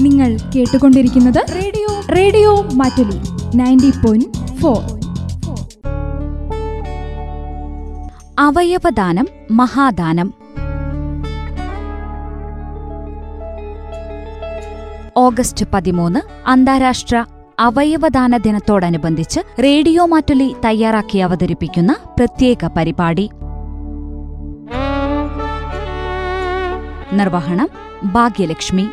നിങ്ങൾ കേട്ടുകൊണ്ടിരിക്കുന്നത് radio radio Mattoli ninety point four. അവയവദാനം മഹാദാനം. ഓഗസ്റ്റ് പതിമൂന്ന് അന്താരാഷ്ട്ര അവയവദാന ദിനത്തോടനുബന്ധിച്ച് റേഡിയോ മാറ്റുലി തയ്യാറാക്കി അവതരിപ്പിക്കുന്ന പ്രത്യേക പരിപാടി. നിർവഹണം ഭാഗ്യലക്ഷ്മി.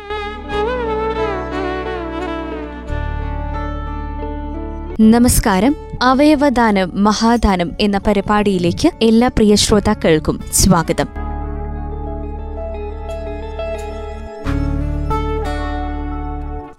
നമസ്കാരം. അവയവദാനം മഹാദാനം എന്ന പരിപാടിയിലേക്ക് എല്ലാ പ്രിയ ശ്രോതാക്കൾക്കും സ്വാഗതം.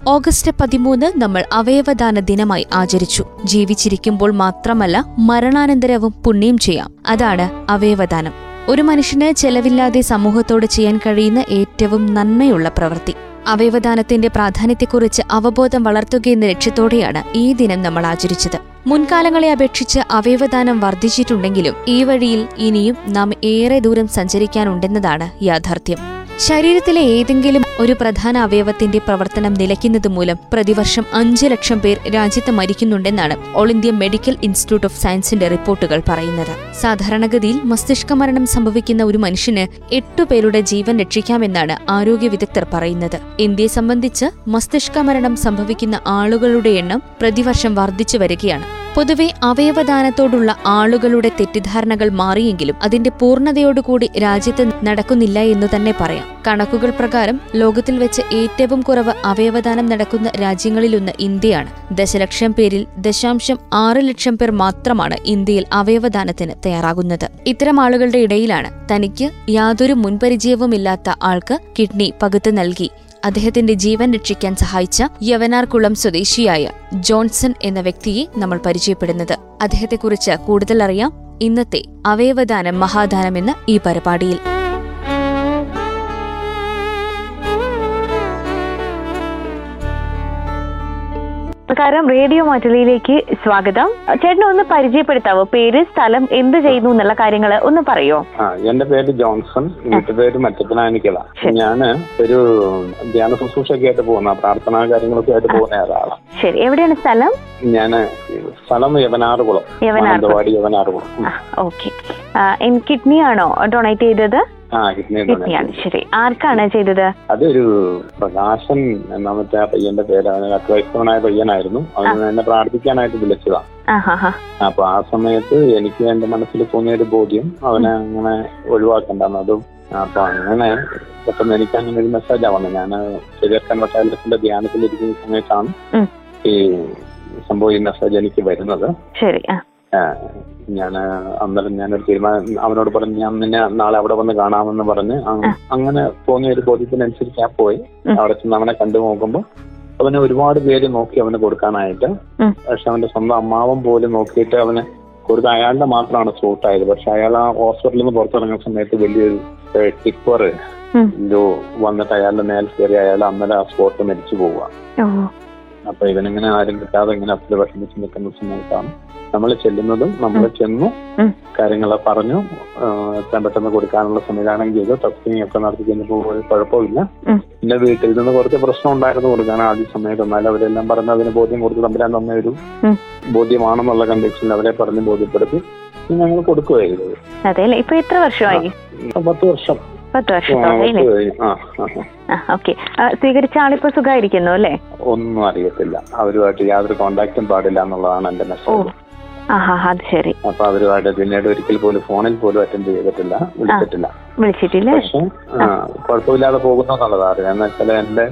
ഓഗസ്റ്റ് പതിമൂന്ന് നമ്മൾ അവയവദാന ദിനമായി ആചരിച്ചു. ജീവിച്ചിരിക്കുമ്പോൾ മാത്രമല്ല മരണാനന്തരവും പുണ്യം ചെയ്യാം. അതാണ് അവയവദാനം. ഒരു മനുഷ്യന് ചെലവില്ലാതെ സമൂഹത്തോട് ചെയ്യാൻ കഴിയുന്ന ഏറ്റവും നന്മയുള്ള പ്രവൃത്തി. അവയവദാനത്തിന്റെ പ്രാധാന്യത്തെക്കുറിച്ച് അവബോധം വളർത്തുകയെന്ന ലക്ഷ്യത്തോടെയാണ് ഈ ദിനം നമ്മൾ ആചരിച്ചത്. മുൻകാലങ്ങളെ അപേക്ഷിച്ച് അവയവദാനം വർദ്ധിച്ചിട്ടുണ്ടെങ്കിലും ഈ വഴിയിൽ ഇനിയും നാം ഏറെ ദൂരം സഞ്ചരിക്കാനുണ്ടെന്നതാണ് യാഥാർത്ഥ്യം. ശരീരത്തിലെ ഏതെങ്കിലും ഒരു പ്രധാന അവയവത്തിന്റെ പ്രവർത്തനം നിലയ്ക്കുന്നത് മൂലം പ്രതിവർഷം അഞ്ച് ലക്ഷം പേർ രാജ്യത്ത് മരിക്കുന്നുണ്ടെന്നാണ് all India medical institute of സയൻസിന്റെ റിപ്പോർട്ടുകൾ പറയുന്നത്. സാധാരണഗതിയിൽ മസ്തിഷ്ക മരണം സംഭവിക്കുന്ന ഒരു മനുഷ്യന് എട്ടു പേരുടെ ജീവൻ രക്ഷിക്കാമെന്നാണ് ആരോഗ്യ വിദഗ്ധർ പറയുന്നത്. ഇന്ത്യയെ സംബന്ധിച്ച് മസ്തിഷ്ക മരണം സംഭവിക്കുന്ന ആളുകളുടെ എണ്ണം പ്രതിവർഷം വർദ്ധിച്ചു വരികയാണ്. പൊതുവെ അവയവദാനത്തോടുള്ള ആളുകളുടെ തെറ്റിദ്ധാരണകൾ മാറിയെങ്കിലും അതിന്റെ പൂർണതയോടുകൂടി രാജ്യത്ത് നടക്കുന്നില്ല എന്ന് തന്നെ പറയാം. കണക്കുകൾ പ്രകാരം ലോകത്തിൽ വെച്ച് ഏറ്റവും കുറവ് അവയവദാനം നടക്കുന്ന രാജ്യങ്ങളിലൊന്ന് ഇന്ത്യയാണ്. ദശലക്ഷം പേരിൽ ദശാംശം ആറ് ലക്ഷം പേർ മാത്രമാണ് ഇന്ത്യയിൽ അവയവദാനത്തിന് തയ്യാറാകുന്നത്. ഇത്തരം ആളുകളുടെ ഇടയിലാണ് തനിക്ക് യാതൊരു മുൻപരിചയവുമില്ലാത്ത ആൾക്ക് കിഡ്നി പകുത്ത് നൽകി. അദ്ദേഹത്തിന്റെ ജീവൻ രക്ഷിക്കാൻ സഹായിച്ച യവനാർകുളം സ്വദേശിയായ ജോൺസൺ എന്ന വ്യക്തിയെ നമ്മൾ പരിചയപ്പെടുന്നത്. അദ്ദേഹത്തെക്കുറിച്ച് കൂടുതൽ അറിയാം ഇന്നത്തെ അവയവദാനം മഹാദാനം എന്ന ഈ പരിപാടിയിൽ. നമസ്കാരം. റേഡിയോ മാറ്റുലിയിലേക്ക് സ്വാഗതം. ചേട്ടനെ ഒന്ന് പരിചയപ്പെടുത്താവോ? പേര് സ്ഥലം എന്ത് ചെയ്യുന്നു എന്നുള്ള കാര്യങ്ങൾ ഒന്ന് പറയോ? എന്റെ പേര് ജോൺസൺ. വീട്ടുപേര് മറ്റപ്പനാനിക്കല ഞാൻ ഒരു ധ്യാന ശുശ്രൂഷയൊക്കെ ആയിട്ട് പോകുന്ന പ്രാർത്ഥനാ കാര്യങ്ങളൊക്കെ ആയിട്ട് പോകുന്ന ഒരാളാണ്. ശരി. എവിടെയാണ് സ്ഥലം? ഞാൻ സ്ഥലം യവനാറുകുളം യവനാറുകുളം. ഓക്കെ. കിഡ്നി ആണോ ഡൊണേറ്റ് ചെയ്തത്? ശരി. ആർക്കാണ് ചെയ്തത്? അതൊരു പ്രകാശൻ എന്നാമത്തെ ആ പയ്യന്റെ പേര് അവന് അക്രൈസ്തവനായ പയ്യനായിരുന്നു. അവന് എന്നെ പ്രാർത്ഥിക്കാനായിട്ട് വിളിച്ചതാ. ആ ഹാ. ഹാ അപ്പൊ ആ സമയത്ത് എനിക്ക് എന്റെ മനസ്സിൽ തോന്നിയ ഒരു ബോധ്യം അവനെ അങ്ങനെ ഒഴിവാക്കണ്ടെന്ന്. അതും അപ്പൊ അങ്ങനെ പെട്ടെന്ന് എനിക്ക് അങ്ങനെ ഒരു മെസ്സേജാ വന്നത്. ഞാൻ ശരിയാക്കാൻ വട്ടാലത്തിന്റെ ധ്യാനത്തിലിരിക്കുന്ന സമയത്താണ്. ഈ സംഭവം ഈ മെസ്സേജ് എനിക്ക് വരുന്നത്. ശരി ആ. ഞാൻ അന്നേരം ഞാനൊരു തീരുമാനം അവനോട് പറഞ്ഞു ഞാൻ നിന്നെ നാളെ അവിടെ വന്ന് കാണാമെന്ന് പറഞ്ഞ് അങ്ങനെ തോന്നിയ ഒരു ബോധ്യത്തിനനുസരിച്ച് ആ പോയി. അവിടെ ചെന്ന് അവനെ കണ്ടു നോക്കുമ്പോൾ അവനെ ഒരുപാട് പേര് നോക്കി അവന് കൊടുക്കാനായിട്ട്. പക്ഷെ അവന്റെ സ്വന്തം അമ്മാവൻ പോലും നോക്കിയിട്ട് അവന് കൊടുത്ത അയാളുടെ മാത്രമാണ് സൂട്ടായത്. പക്ഷെ അയാൾ ആ ഹോസ്പിറ്റലിൽ നിന്ന് പുറത്തിറങ്ങുന്ന സമയത്ത് വലിയൊരു ടിപ്പർ. വന്നിട്ട് അയാളുടെ മേൽ കയറി അയാൾ അന്നലെ ആ സ്പോട്ട് മരിച്ചു പോവുക. അപ്പൊ ഇവനിങ്ങനെ ആരും കിട്ടാതെ ഇങ്ങനെ അത്ര വിഷമിച്ച് നിൽക്കുന്ന സമയത്താണ് നമ്മൾ ചെല്ലുന്നതും നമ്മൾ ചെന്നു കാര്യങ്ങളെ പറഞ്ഞു എത്രയും പെട്ടെന്ന് കൊടുക്കാനുള്ള സംവിധാനം ചെയ്തു. ടെസ്റ്റിംഗ് ഒക്കെ നടത്തി കഴിഞ്ഞപ്പോൾ ഒരു കുഴപ്പമില്ല. പിന്നെ വീട്ടിൽ നിന്ന് കുറച്ച് പ്രശ്നം ഉണ്ടായിരുന്നു കൊടുക്കാൻ ആദ്യ സമയത്ത്. എന്നാലും അവരെല്ലാം പറഞ്ഞ് അതിന് ബോധ്യം കൊടുത്ത് തമ്പരാൻ തന്ന ഒരു. ബോധ്യമാണെന്നുള്ള കണ്ടീഷനിൽ അവരെ പറഞ്ഞ് ബോധ്യപ്പെടുത്തി ഞങ്ങൾ കൊടുക്കുകയായിരുന്നു. ഇപ്പൊ എത്ര വർഷമായി? പത്ത് വർഷം. പത്ത് വർഷം ഓക്കെ. സ്വീകരിച്ച ആളിപ്പോ സുഖമായിരിക്കുന്നു അല്ലേ? ഒന്നും അറിയത്തില്ല. അവരുമായിട്ട് യാതൊരു കോണ്ടാക്ടും പാടില്ല എന്നുള്ളതാണ് എന്റെ മെസ്സേജ് അത് ശരി. അപ്പൊ അവരുമായിട്ട് പിന്നീട് ഒരിക്കൽ പോലും ഫോണിൽ പോലും അറ്റൻഡ് ചെയ്തിട്ടില്ല വിളിച്ചിട്ടില്ല. വിളിച്ചിട്ടില്ല? പക്ഷെ കുഴപ്പമില്ലാതെ പോകുന്നു എന്നുള്ളതാ അറിയാം. എന്ന് വെച്ചാൽ എന്റെ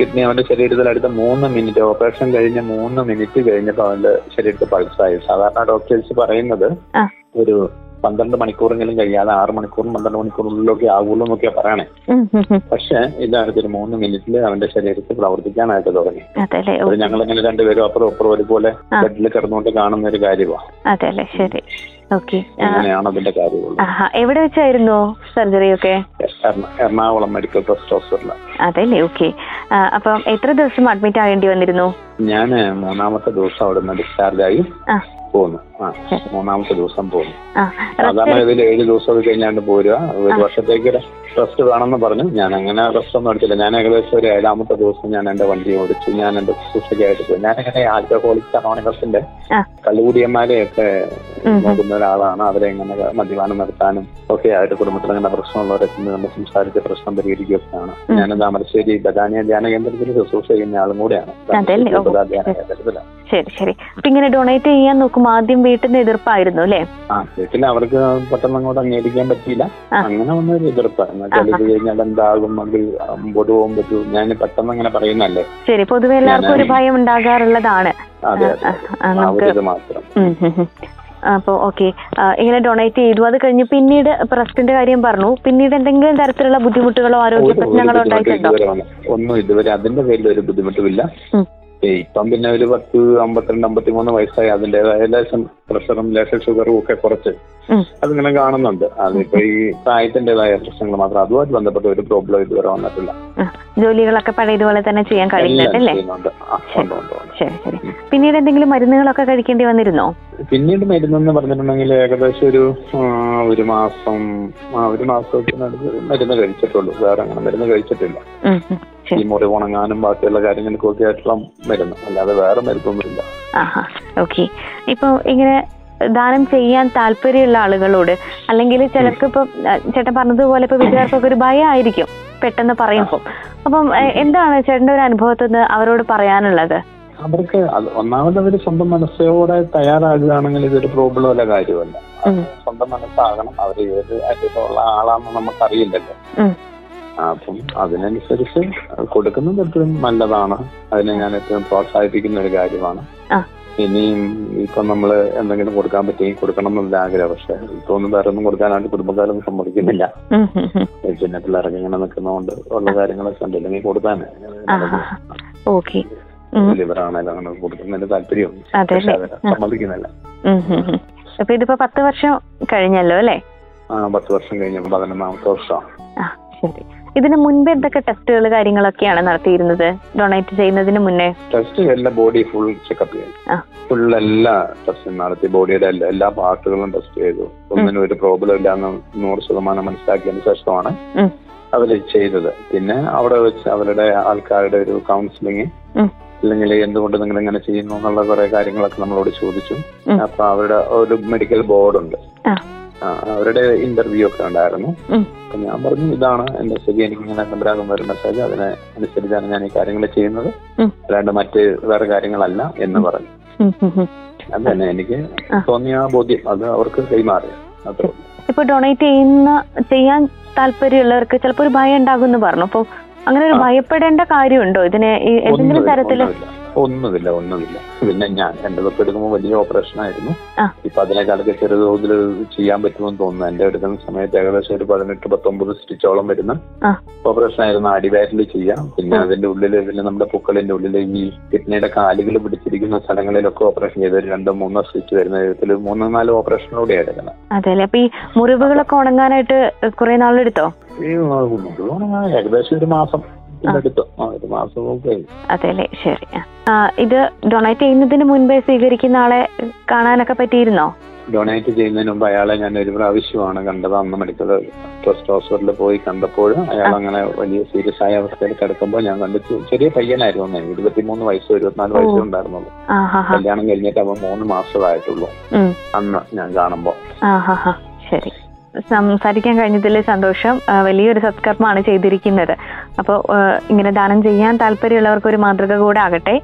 കിഡ്നി അവന്റെ ശരീരത്തിൽ അടുത്ത മൂന്ന് മിനിറ്റ് ഓപ്പറേഷൻ കഴിഞ്ഞ് മൂന്ന് മിനിറ്റ് കഴിഞ്ഞപ്പോൾ അവന്റെ ശരീരത്തിൽ പൾസായി. സാധാരണ ഡോക്ടേഴ്സ് പറയുന്നത് ഒരു പന്ത്രണ്ട് മണിക്കൂറെങ്കിലും കഴിയാതെ ആറ് മണിക്കൂറും പന്ത്രണ്ട് മണിക്കൂറിലൊക്കെ ആകുള്ളൂ എന്നൊക്കെയാ പറയണേ. പക്ഷെ ഉം, ഒരു മൂന്ന് മിനിറ്റിൽ അവന്റെ ശരീരത്തിൽ പ്രവർത്തിക്കാനായിട്ട് തുടങ്ങി. അത് ഞങ്ങളിങ്ങനെ രണ്ടുപേരും അപ്പുറം അപ്പുറം ഒരുപോലെ. ബെഡിൽ കിടന്നുകൊണ്ട് കാണുന്ന ഒരു കാര്യമാണ് അതെല്ലേ? ശരി. ഓക്കെ. അതിന്റെ കാര്യമുള്ളത് ആഹാ. എവിടെ വെച്ചായിരുന്നു സർജറി ഒക്കെ എറണ- എറണാകുളം മെഡിക്കൽ ട്രസ്റ്റ് ഹോസ്പിറ്റലിൽ അതല്ലേ? ഓക്കെ. അപ്പം എത്ര ദിവസം അഡ്മിറ്റ് ആകേണ്ടി വന്നിരുന്നു? ഞാൻ മൂന്നാമത്തെ ദിവസം അവിടെ നിന്ന് ഡിസ്ചാർജ് ആയി പോന്നു. മൂന്നാമത്തെ ദിവസം പോകും സാധാരണ ഇതിൽ ഏഴ് ദിവസം കഴിഞ്ഞാണ്ട് പോരുക ഒരു വർഷത്തേക്ക് റെസ്റ്റ് വേണമെന്ന് പറഞ്ഞു. ഞാൻ അങ്ങനെ റെസ്റ്റ് ഒന്നും എടുത്തില്ല. ഞാൻ ഏകദേശം ഒരു ഏഴാമത്തെ ദിവസം ഞാൻ എന്റെ വണ്ടി ഓടിച്ചു. ഞാൻ എന്റെ ശുശ്രൂഷയ്ക്കായിട്ട് പോയി. ഞാൻ അങ്ങനെ ആൽക്കഹോളിക് അനോണിമസിന്റെ കള്ളുകൂടിയന്മാരെ ഒക്കെ. നോക്കുന്ന ഒരാളാണ്. അവരെ എങ്ങനെ മദ്യപാനം നടത്താനും ഒക്കെ ആയിട്ട് കുടുംബത്തിൽ അങ്ങനെ പ്രശ്നമുള്ളവരൊക്കെ നമ്മൾ സംസാരിച്ച് പ്രശ്നം പരിഹരിക്കുകയാണ്. ഞാൻ താമരശ്ശേരി ബദാനിയ ധ്യാന കേന്ദ്രത്തിൽ ശുശ്രൂഷ ചെയ്യുന്ന ആളും കൂടെയാണ്. ധ്യാന കേന്ദ്രത്തിലാണ് ശരി ശരി. അപ്പൊ ഇങ്ങനെ ഡൊണേറ്റ് ചെയ്യാൻ നോക്കുമ്പോൾ ആദ്യം വീട്ടിൽ നിന്ന് എതിർപ്പായിരുന്നു അല്ലേ? ആ വീട്ടിൽ അവർക്ക് പെട്ടെന്ന് അങ്ങോട്ട് അംഗീകരിക്കാൻ പറ്റിയില്ല. അങ്ങനെ വന്നൊരു എതിർപ്പ് എന്നുവെച്ചാൽ ഇത് കഴിഞ്ഞാൽ എന്താകും അത് മുമ്പോട്ട് പോകാൻ പറ്റൂ ഞാൻ പെട്ടെന്ന് അങ്ങനെ പറയുന്നല്ലേ ശരി പൊതുവെ എല്ലാവർക്കും ഒരു ഭയം ഉണ്ടാകാറുള്ളതാണ്. ഒരു മാത്രം. അപ്പൊ ഓക്കെ. ഇങ്ങനെ ഡൊണേറ്റ് ചെയ്തു. അത് കഴിഞ്ഞ് പിന്നീട് പ്രസ്റ്റിന്റെ കാര്യം പറഞ്ഞു. പിന്നീട് എന്തെങ്കിലും തരത്തിലുള്ള ബുദ്ധിമുട്ടുകളോ ആരോഗ്യ ഒരു- ഒരു പ്രശ്നങ്ങളോ ഉണ്ടായിട്ടുണ്ടോ? ഒന്നും ഇതുവരെ അതിന്റെ പേരിൽ ഒരു ബുദ്ധിമുട്ടുമില്ല. ഇപ്പം പിന്നെ ഒരു പത്ത് അമ്പത്തിരണ്ട് അമ്പത്തിമൂന്ന് വയസ്സായി. അതിന്റേതായ ലേശം പ്രഷറും ലേശം ഷുഗറും ഒക്കെ കുറച്ച്. അതിങ്ങനെ കാണുന്നുണ്ട്. അതിപ്പോ ഈ പ്രായത്തിന്റേതായ പ്രശ്നങ്ങൾ മാത്രം അതുമായിട്ട് ബന്ധപ്പെട്ട ഒരു പ്രോബ്ലം ഇതുവരെ വന്നിട്ടില്ല. ജോലികളൊക്കെ പഴയതുപോലെ തന്നെ ചെയ്യാൻ കഴിയുന്നുണ്ട് എല്ലാം അല്ലേ? ചെയ്യുന്നുണ്ട്. ആ, ഉണ്ട്, ഉണ്ട്, ഉണ്ട്. ശരി ശരി. പിന്നീട് എന്തെങ്കിലും മരുന്നുകളൊക്കെ കഴിക്കേണ്ടി വന്നിരുന്നോ? പിന്നീട് മരുന്നെന്ന് പറഞ്ഞിട്ടുണ്ടെങ്കിൽ ഏകദേശം ഒരു ഒരു മാസം ഒരു മാസത്തിനടുത്ത് മരുന്ന് കഴിച്ചിട്ടുള്ളൂ. വേറെ അങ്ങനെ മരുന്ന് കഴിച്ചിട്ടില്ല. ഈ മുറി ഉണങ്ങാനും ബാക്കിയുള്ള കാര്യങ്ങൾക്കും ഒക്കെ ആയിട്ടുള്ള മരുന്ന്. അല്ലാതെ വേറെ മരുന്നൊന്നുമില്ല. ആഹാ ഓക്കെ ഇപ്പൊ ഇങ്ങനെ ദാനം ചെയ്യാൻ താല്പര്യമുള്ള ആളുകളോട് അല്ലെങ്കിൽ ചിലർക്ക് ഇപ്പൊ ചേട്ടൻ പറഞ്ഞതുപോലെ ഇപ്പൊ വിദ്യാർത്ഥികൾക്ക് ഒരു ഭയമായിരിക്കും പെട്ടെന്ന് പറയുമ്പോൾ അപ്പം എന്താണ് ചേട്ടന്റെ ഒരു അനുഭവത്തിൽ നിന്ന് അവരോട് പറയാനുള്ളത്? അവർക്ക് ഒന്നാമത് അവർ സ്വന്തം മനസ്സോടെ തയ്യാറാകുകയാണെങ്കിൽ ഇതൊരു പ്രോബ്ലം അല്ല കാര്യമല്ല. സ്വന്തം മനസ്സാകണം. അവർ ഏത് അറ്റത്തുള്ള ആളാണെന്ന് നമുക്കറിയില്ലല്ലോ. അപ്പം അതിനനുസരിച്ച് കൊടുക്കുന്നത് എപ്പോഴും നല്ലതാണ്. അതിനെ ഞാൻ എപ്പോഴും പ്രോത്സാഹിപ്പിക്കുന്ന ഒരു കാര്യമാണ്. ഇനിയും ഇപ്പം നമ്മൾ എന്തെങ്കിലും കൊടുക്കാൻ പറ്റി കൊടുക്കണം എന്നുള്ള ആഗ്രഹം. പക്ഷെ ഇപ്പൊ ഒന്നും വേറെ ഒന്നും കൊടുക്കാനായിട്ട് കുടുംബക്കാരൊന്നും സമ്മതിക്കുന്നില്ല. പിന്നെ പിള്ളേരൊക്കെ ഇങ്ങനെ നിൽക്കുന്നതുകൊണ്ട് ഉള്ള കാര്യങ്ങളൊക്കെ ഉണ്ട്. ഇല്ലെങ്കിൽ കൊടുക്കാൻ. ഓക്കെ. ലിവറാണല്ലോ അങ്ങനെ കൊടുക്കുന്നതിന് അവരെ സമ്മതിക്കുന്നില്ല. അപ്പൊ ഇതിപ്പോ പത്ത് വർഷം കഴിഞ്ഞല്ലോ അല്ലേ? ആ പത്ത് വർഷം കഴിഞ്ഞ. പതിനൊന്നാമത്തെ വർഷം. ശരി. ഇതിന് മുൻപ് എന്തൊക്കെ ടെസ്റ്റുകൾ കാര്യങ്ങളൊക്കെയാണ് നടത്തിയിരുന്നത്? ഡൊണേറ്റ് ചെയ്യുന്നതിന് മുന്നേ. ടെസ്റ്റ് എല്ലാ ബോഡി ഫുൾ ചെക്കപ്പ് ചെയ്തു. ഫുൾ എല്ലാ ടെസ്റ്റും നടത്തി. ബോഡിയുടെ എല്ലാ പാർട്ടുകളും ടെസ്റ്റ് ചെയ്തു. ഒന്നിനും ഒരു പ്രോബ്ലം ഇല്ലാന്ന് നൂറ് ശതമാനം മനസ്സിലാക്കിയതിന് ശേഷമാണ്. അവർ ചെയ്തത്. പിന്നെ അവിടെ വെച്ച് അവരുടെ ആൾക്കാരുടെ ഒരു കൗൺസിലിംഗ്. അല്ലെങ്കിൽ എന്തുകൊണ്ട് നിങ്ങൾ ഇങ്ങനെ ചെയ്യുന്നു എന്നുള്ള കുറെ കാര്യങ്ങളൊക്കെ നമ്മളോട് ചോദിച്ചു. അപ്പൊ അവരുടെ ഒരു മെഡിക്കൽ ബോർഡുണ്ട് അവരുടെ ഇന്റർവ്യൂ ഒക്കെ ഉണ്ടായിരുന്നു. അപ്പൊ ഞാൻ പറഞ്ഞു ഇതാണ് എന്റെ സ്ഥിതി എനിക്ക് ഇങ്ങനെ സംരാഗം വരുന്ന മെസ്സേജ് അതിനെ അനുസരിച്ചാണ് ഞാൻ ഈ കാര്യങ്ങൾ ചെയ്യുന്നത്. അല്ലാണ്ട് മറ്റ് വേറെ കാര്യങ്ങളല്ല എന്ന് പറഞ്ഞു. അത് തന്നെ എനിക്ക് തോന്നിയ ബോധ്യം. അത് അവർക്ക് കൈമാറി. അത്രേ. ഇപ്പൊ ഡൊണേറ്റ് ചെയ്യുന്ന ചെയ്യാൻ താല്പര്യമുള്ളവർക്ക് ചിലപ്പോൾ ഒരു ഭയം ഉണ്ടാകും എന്ന് പറഞ്ഞു. അപ്പൊ അങ്ങനെ ഒരു ഭയപ്പെടേണ്ട കാര്യമുണ്ടോ? ഇതിന് ഏതെങ്കിലും തരത്തിൽ ഒന്നുമില്ല. ഒന്നുമില്ല പിന്നെ ഞാൻ എന്റെ തൊട്ട് എടുക്കുമ്പോൾ വലിയ ഓപ്പറേഷൻ ആയിരുന്നു. ഇപ്പൊ അതിനേക്കാളൊക്കെ ചെറുതോതിൽ ചെയ്യാൻ പറ്റുമെന്ന് തോന്നുന്നു. എന്റെ എടുക്കുന്ന സമയത്ത് ഏകദേശം ഒരു പതിനെട്ട് പത്തൊമ്പത് സ്റ്റിച്ചോളം വരുന്ന. ഓപ്പറേഷൻ ആയിരുന്നു അടിവയറിൽ ചെയ്യാം പിന്നെ. അതിന്റെ ഉള്ളിൽ പിന്നെ നമ്മുടെ പൂക്കളിന്റെ ഉള്ളിൽ ഈ കിഡ്നിയുടെ കാലുകൾ പിടിച്ചിരിക്കുന്ന സ്ഥലങ്ങളിലൊക്കെ ഓപ്പറേഷൻ ചെയ്ത് ഒരു രണ്ടോ മൂന്നോ സ്റ്റിച്ച് വരുന്ന വിധത്തിൽ മൂന്നോ നാലോ ഓപ്പറേഷനിലൂടെ എടുക്കണം അതെ അല്ലെ? അപ്പൊ ഈ മുറിവുകളൊക്കെ ഉണങ്ങാനായിട്ട് കുറെ നാളെടുത്തോ? ഏകദേശം ഒരു മാസം അതെല്ലേ ശരി. ഇത് ഡൊണേറ്റ് ചെയ്യുന്നതിന് മുൻപേ സ്വീകരിക്കുന്ന ആളെ കാണാനൊക്കെ പറ്റിയിരുന്നോ? ഡൊണേറ്റ് ചെയ്യുന്നതിന് മുമ്പ് അയാളെ ഞാൻ ഒരു പ്രാവശ്യമാണ് കണ്ടത്. അന്ന് മെഡിക്കൽ ട്രസ്റ്റ് ഹോസ്പിറ്റലിൽ പോയി കണ്ടപ്പോൾ അയാൾ അങ്ങനെ വലിയ സീരിയസ് ആയ അവസ്ഥയിൽ കിടക്കുമ്പോൾ ഞാൻ കണ്ടു. ചെറിയ പയ്യനായിരുന്നു ഇരുപത്തിമൂന്ന് വയസ്സോ ഇരുപത്തിനാല് വയസ്സ് ഉണ്ടായിരുന്നുള്ളൂ. കല്യാണം കഴിഞ്ഞിട്ട് അവൻ മൂന്ന് മാസമായിട്ടുള്ളൂ. അന്ന് ഞാൻ കാണുമ്പോൾ. ശരി. സംസാരിക്കാൻ കഴിഞ്ഞതിൽ സന്തോഷം. വലിയൊരു സത്കർമ്മമാണ് ചെയ്തിരിക്കുന്നത്. അപ്പോൾ ഇങ്ങനെ ദാനം ചെയ്യാൻ താല്പര്യമുള്ളവർക്ക് ഒരു മാതൃക കൂടെ ആകട്ടെ.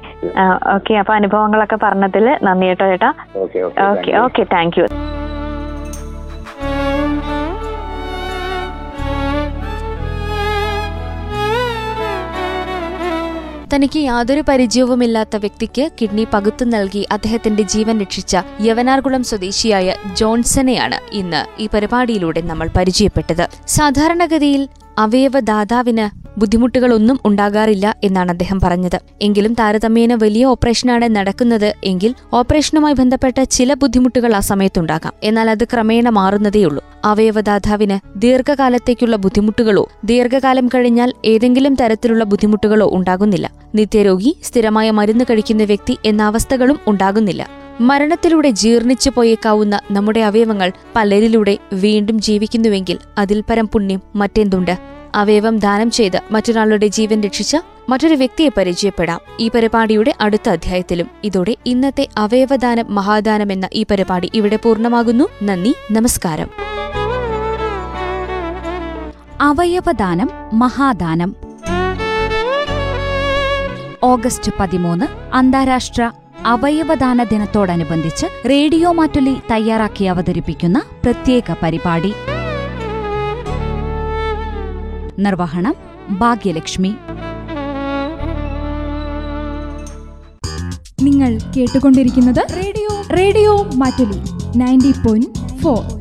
ഓക്കെ അപ്പൊ അനുഭവങ്ങളൊക്കെ പറഞ്ഞതിൽ നന്ദി കേട്ടോ ചേട്ടാ. Okay okay okay thank you. തനിക്ക് യാതൊരു പരിചയവുമില്ലാത്ത വ്യക്തിക്ക് കിഡ്നി പകുത്തു നൽകി അദ്ദേഹത്തിന്റെ ജീവൻ രക്ഷിച്ച യവനാർകുളം സ്വദേശിയായ ജോൺസനെയാണ് ഇന്ന് ഈ പരിപാടിയിലൂടെ നമ്മൾ പരിചയപ്പെട്ടത്. സാധാരണഗതിയിൽ അവയവദാതാവിന് ബുദ്ധിമുട്ടുകളൊന്നും ഉണ്ടാകാറില്ല എന്നാണ് അദ്ദേഹം പറഞ്ഞത്. എങ്കിലും താരതമ്യേന വലിയ ഓപ്പറേഷനാണ് നടക്കുന്നത് എങ്കിൽ ഓപ്പറേഷനുമായി ബന്ധപ്പെട്ട ചില ബുദ്ധിമുട്ടുകൾ ആ സമയത്തുണ്ടാകാം. എന്നാൽ അത് ക്രമേണ മാറുന്നതേയുള്ളൂ. അവയവദാതാവിന് ദീർഘകാലത്തേക്കുള്ള ബുദ്ധിമുട്ടുകളോ ദീർഘകാലം കഴിഞ്ഞാൽ ഏതെങ്കിലും തരത്തിലുള്ള ബുദ്ധിമുട്ടുകളോ ഉണ്ടാകുന്നില്ല. നിത്യരോഗി സ്ഥിരമായ മരുന്ന് കഴിക്കുന്ന വ്യക്തി എന്ന അവസ്ഥകളും ഉണ്ടാകുന്നില്ല. മരണത്തിലൂടെ ജീർണിച്ചു പോയേക്കാവുന്ന നമ്മുടെ അവയവങ്ങൾ പലരിലൂടെ വീണ്ടും ജീവിക്കുന്നുവെങ്കിൽ അതിൽ പരം പുണ്യം മറ്റെന്തുണ്ട്? അവയവം ദാനം ചെയ്ത് മറ്റൊരാളുടെ ജീവൻ രക്ഷിച്ച മറ്റൊരു വ്യക്തിയെ പരിചയപ്പെടാം. ഈ പരിപാടിയുടെ അടുത്ത അധ്യായത്തിലും ഇതോടെ ഇന്നത്തെ അവയവദാനം മഹാദാനം എന്ന ഈ പരിപാടി ഇവിടെ പൂർണമാകുന്നു. നന്ദി നമസ്കാരം. അവയവദാനം മഹാദാനം. ഓഗസ്റ്റ് പതിമൂന്ന് അന്താരാഷ്ട്ര അവയവദാന ദിനത്തോടനുബന്ധിച്ച് റേഡിയോ മാറ്റുലി തയ്യാറാക്കി അവതരിപ്പിക്കുന്ന പ്രത്യേക പരിപാടി. നിർവഹണം ഭാഗ്യലക്ഷ്മി. നിങ്ങൾ കേട്ടുകൊണ്ടിരിക്കുന്നത് radio. Radio Mattoli ninety point four.